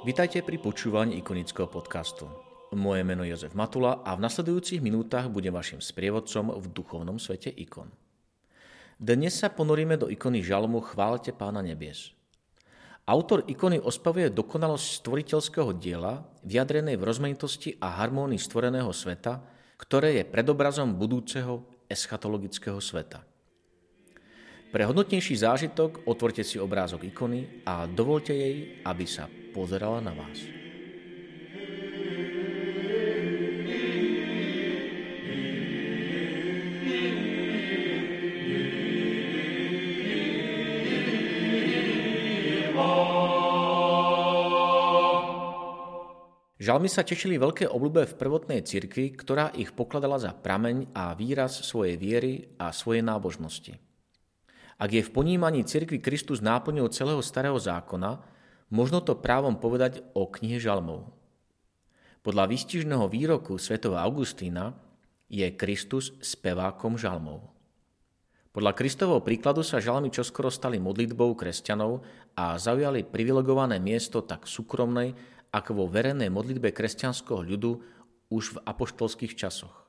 Vítajte pri počúvaní ikonického podcastu. Moje meno je Jozef Matula a v nasledujúcich minútach budem vašim sprievodcom v duchovnom svete ikon. Dnes sa ponoríme do ikony žalmu Chválte Pána nebies. Autor ikony ospavuje dokonalosť stvoriteľského diela, vyjadrenej v rozmanitosti a harmónii stvoreného sveta, ktoré je predobrazom budúceho eschatologického sveta. Pre hodnotnejší zážitok otvorte si obrázok ikony a dovolte jej, aby sa pozerala na vás. Žalmy sa tešili veľké obľúbe v prvotnej cirkvi, ktorá ich pokladala za prameň a výraz svojej viery a svojej nábožnosti. Ak je v ponímaní cirkvi Kristus náplňou celého starého zákona, Možno to právom povedať o knihe žalmov. Podľa výstižného výroku svätého Augustína je Kristus spevákom žalmov. Podľa Kristovho príkladu sa žalmy čoskoro stali modlitbou kresťanov a zaujali privilegované miesto tak v súkromnej, ako vo verejnej modlitbe kresťanského ľudu už v apoštolských časoch.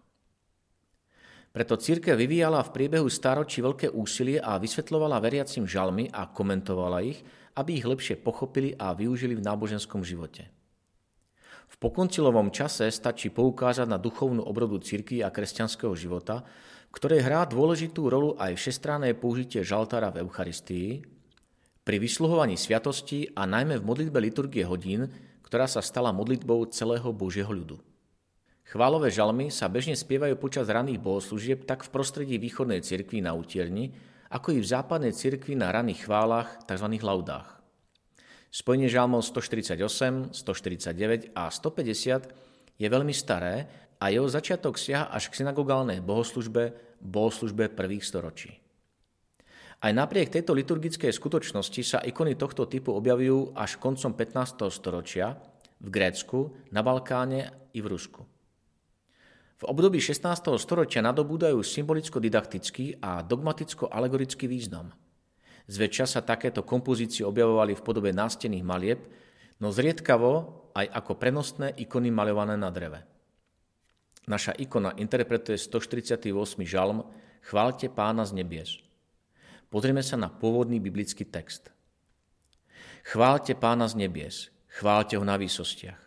Preto církev vyvíjala v priebehu stáročí veľké úsilie a vysvetľovala veriacim žalmy a komentovala ich, aby ich lepšie pochopili a využili v náboženskom živote. V pokoncilovom čase stačí poukázať na duchovnú obrodu cirkvi a kresťanského života, ktoré hrá dôležitú rolu aj všestranné použitie žaltára v Eucharistii, pri vysluhovaní sviatosti a najmä v modlitbe liturgie hodín, ktorá sa stala modlitbou celého Božieho ľudu. Chválové žalmy sa bežne spievajú počas raných bohoslúžieb tak v prostredí východnej cirkvi na Utierni, ako i v západnej cirkvi na raných chválach, tzv. laudách. Spojenie žalmov 148, 149 a 150 je veľmi staré a jeho začiatok siaha až k synagogálnej bohoslužbe, bohoslužbe prvých storočí. Aj napriek tejto liturgickej skutočnosti sa ikony tohto typu objavujú až koncom 15. storočia v Grécku, na Balkáne i v Rusku. V období 16. storočia nadobúdajú symbolicko-didaktický a dogmaticko-alegorický význam. Zväčša sa takéto kompozície objavovali v podobe nástených malieb, no zriedkavo aj ako prenosné ikony maľované na dreve. Naša ikona interpretuje 148. žalm Chválte pána z nebies. Pozrieme sa na pôvodný biblický text. Chválte pána z nebies, chválte ho na výsostiach.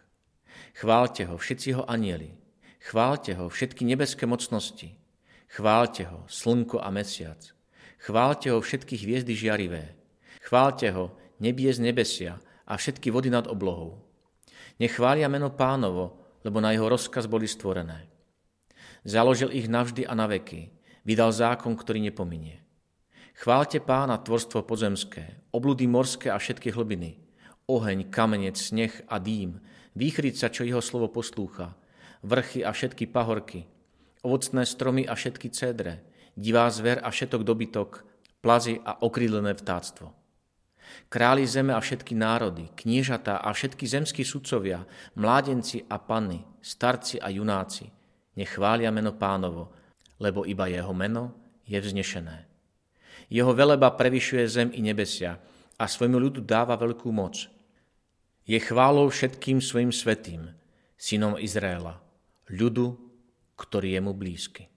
Chválte ho všetci ho anieli, Chválte ho všetky nebeské mocnosti. Chválte ho slnko a mesiac. Chválte ho všetky hviezdy žiarivé. Chválte ho nebie z nebesia a všetky vody nad oblohou. Nechvália meno pánovo, lebo na jeho rozkaz boli stvorené. Založil ich navždy a na veky. Vydal zákon, ktorý nepominie. Chválte pána tvorstvo podzemské, obludy morské a všetky hlbiny, oheň, kamenec, sneh a dým, výchrica, čo jeho slovo poslúcha, vrchy a všetky pahorky, ovocné stromy a všetky cédre, divá zver a všetok dobytok, plazy a okrídlené vtáctvo. Králi zeme a všetky národy, kniežatá a všetky zemskí sudcovia, mládenci a panny, starci a junáci, nechvália meno pánovo, lebo iba jeho meno je vznešené. Jeho veleba prevyšuje zem i nebesia a svojmu ľudu dáva veľkú moc. Je chválou všetkým svojim svetým, synom Izraela, ľudu, ktorý je mu blízky.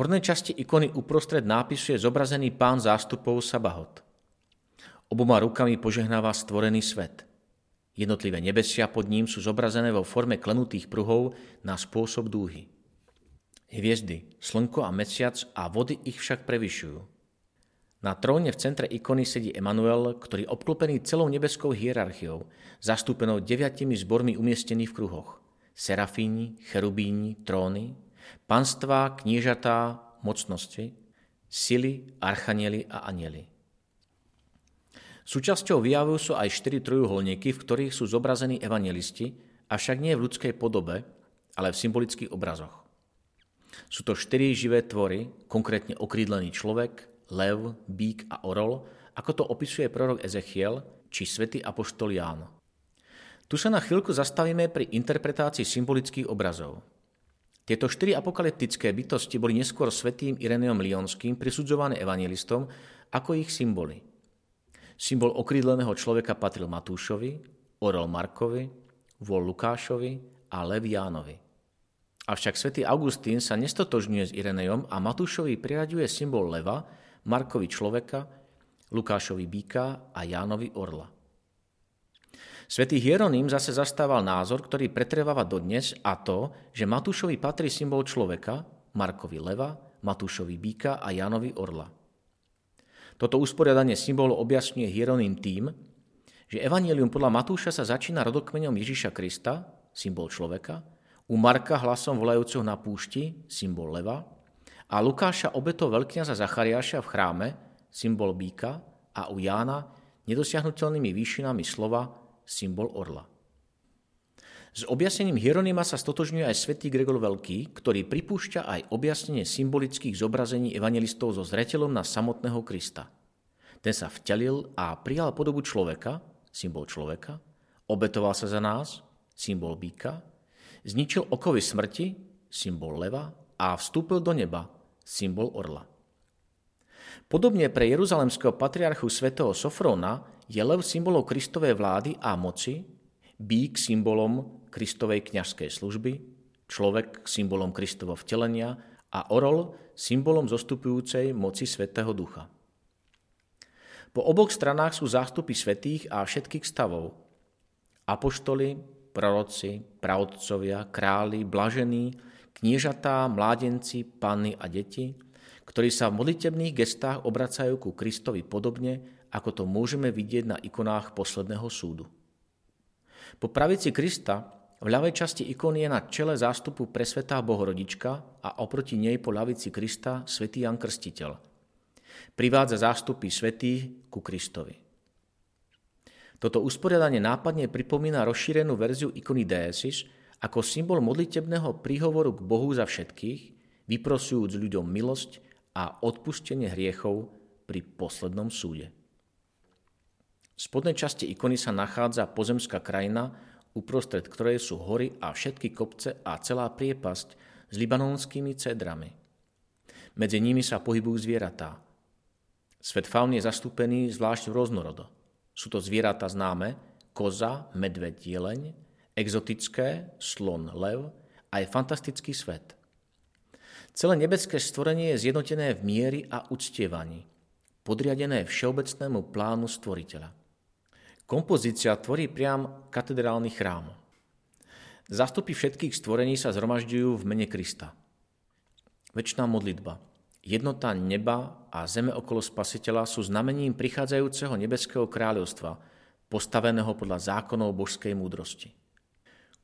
Hornej časti ikony uprostred nápisu je zobrazený pán zástupov Sabahot. Oboma rukami požehnáva stvorený svet. Jednotlivé nebesia pod ním sú zobrazené vo forme klenutých pruhov na spôsob dúhy. Hviezdy, slnko a mesiac a vody ich však prevyšujú. Na tróne v centre ikony sedí Emanuel, ktorý obklopený celou nebeskou hierarchiou, zastúpenou deviatimi zbormi umiestnený v kruhoch. Serafíni, cherubíni, tróny, panstvá, kniežatá, mocnosti, sily, archanieli a anieli. Súčasťou výjavu sú aj štyri trojuholníky, v ktorých sú zobrazení evangelisti, avšak nie v ľudskej podobe, ale v symbolických obrazoch. Sú to štyri živé tvory, konkrétne okrídlený človek, lev, bík a orol, ako to opisuje prorok Ezechiel či svätý apoštol Ján. Tu sa na chvíľku zastavíme pri interpretácii symbolických obrazov. Tieto štyri apokalyptické bytosti boli neskôr svetým Ireneom Lionským prisudzované evangelistom ako ich symboly. Symbol okrídleného človeka patril Matúšovi, orol Markovi, vol Lukášovi a lev Jánovi. Avšak svätý Augustín sa nestotožňuje s Irenejom a Matúšovi priraďuje symbol leva, Markovi človeka, Lukášovi býka a Jánovi orla. Svetý Hieronym zase zastával názor, ktorý pretrváva dodnes a to, že Matúšovi patrí symbol človeka, Markovi leva, Matúšovi býka a Jánovi orla. Toto usporiadanie symbolu objasňuje Hieronym tým, že Evangelium podľa Matúša sa začína rodokmeňom Ježiša Krista, symbol človeka, u Marka hlasom volajúceho na púšti, symbol leva, a Lukáša obetou veľkňaza Zachariáša v chráme, symbol býka, a u Jána nedosiahnutelnými výšinami slova, symbol orla. S objasnením Hieronima sa stotožňuje aj svätý Gregor Veľký, ktorý pripúšťa aj objasnenie symbolických zobrazení evangelistov so zreteľom na samotného Krista. Ten sa vtelil a prijal podobu človeka, symbol človeka, obetoval sa za nás, symbol býka, zničil okovy smrti, symbol leva a vstúpil do neba, symbol orla. Podobne pre jeruzalemského patriarchu svätého Sofrona je lev symbolom Kristovej vlády a moci, bík symbolom Kristovej kňažskej služby, človek symbolom Kristovo vtelenia a orol symbolom zostupujúcej moci Svetého Ducha. Po oboch stranách sú zástupy svetých a všetkých stavov. Apoštoli, proroci, pravodcovia, králi, blažení, kniežatá, mládenci, panny a deti – ktorí sa v modlitebných gestách obracajú ku Kristovi podobne, ako to môžeme vidieť na ikonách posledného súdu. Po pravici Krista v ľavej časti ikony je na čele zástupu presvetá Bohorodička a oproti nej po ľavici Krista svätý Jan Krstiteľ. Privádza zástupy svetých ku Kristovi. Toto usporiadanie nápadne pripomína rozšírenú verziu ikony Deesis ako symbol modlitebného príhovoru k Bohu za všetkých, vyprosujúc ľuďom milosť a odpustenie hriechov pri poslednom súde. Spodnej časti ikony sa nachádza pozemská krajina, uprostred ktorej sú hory a všetky kopce a celá priepasť s libanonskými cedrami. Medzi nimi sa pohybujú zvieratá. Svet fauny je zastúpený zvlášť v rôznorodo. Sú to zvieratá známe, koza, medveď, jeleň, exotické, slon, lev a je fantastický svet – Celé nebeské stvorenie je zjednotené v miery a uctievaní, podriadené všeobecnému plánu stvoriteľa. Kompozícia tvorí priam katedrálny chrám. Zastupy všetkých stvorení sa zhromažďujú v mene Krista. Večná modlitba, jednota neba a zeme okolo spasiteľa sú znamením prichádzajúceho nebeského kráľovstva, postaveného podľa zákonov božskej múdrosti.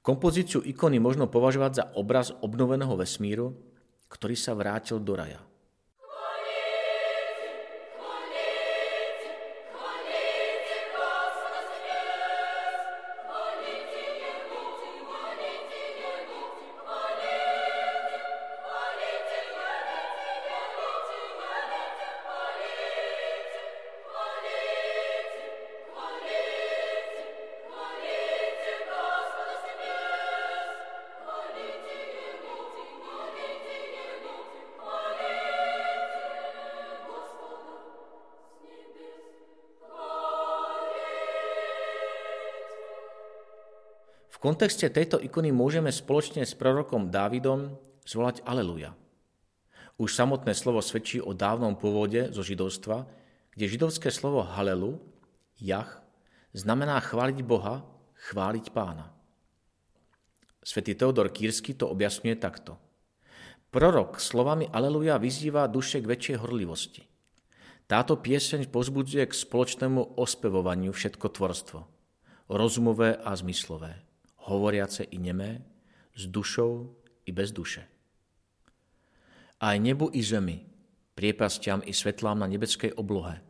Kompozíciu ikony možno považovať za obraz obnoveného vesmíru, ktorý sa vrátil do raja. V kontexte tejto ikony môžeme spoločne s prorokom Dávidom zvolať Aleluja. Už samotné slovo svedčí o dávnom pôvode zo židovstva, kde židovské slovo halelu, jach, znamená chváliť Boha, chváliť pána. Svetý Teodor Kírsky to objasňuje takto. Prorok slovami Aleluja vyzýva duše k väčšej horlivosti. Táto pieseň pozbudzuje k spoločnému ospevovaniu všetko tvorstvo, rozumové a zmyslové, hovoriace i nemé, s dušou i bez duše. Aj nebu i zemi, priepastiam i svetlám na nebeskej oblohe,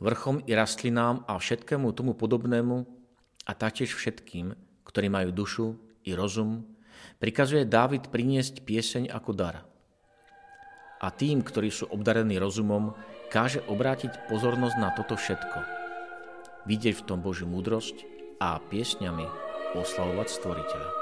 vrchom i rastlinám a všetkému tomu podobnému a taktiež všetkým, ktorí majú dušu i rozum, prikazuje Dávid priniesť pieseň ako dar. A tým, ktorí sú obdarení rozumom, káže obrátiť pozornosť na toto všetko. Vidieť v tom Božiu múdrosť a piesňami oslavovať Stvoriteľa.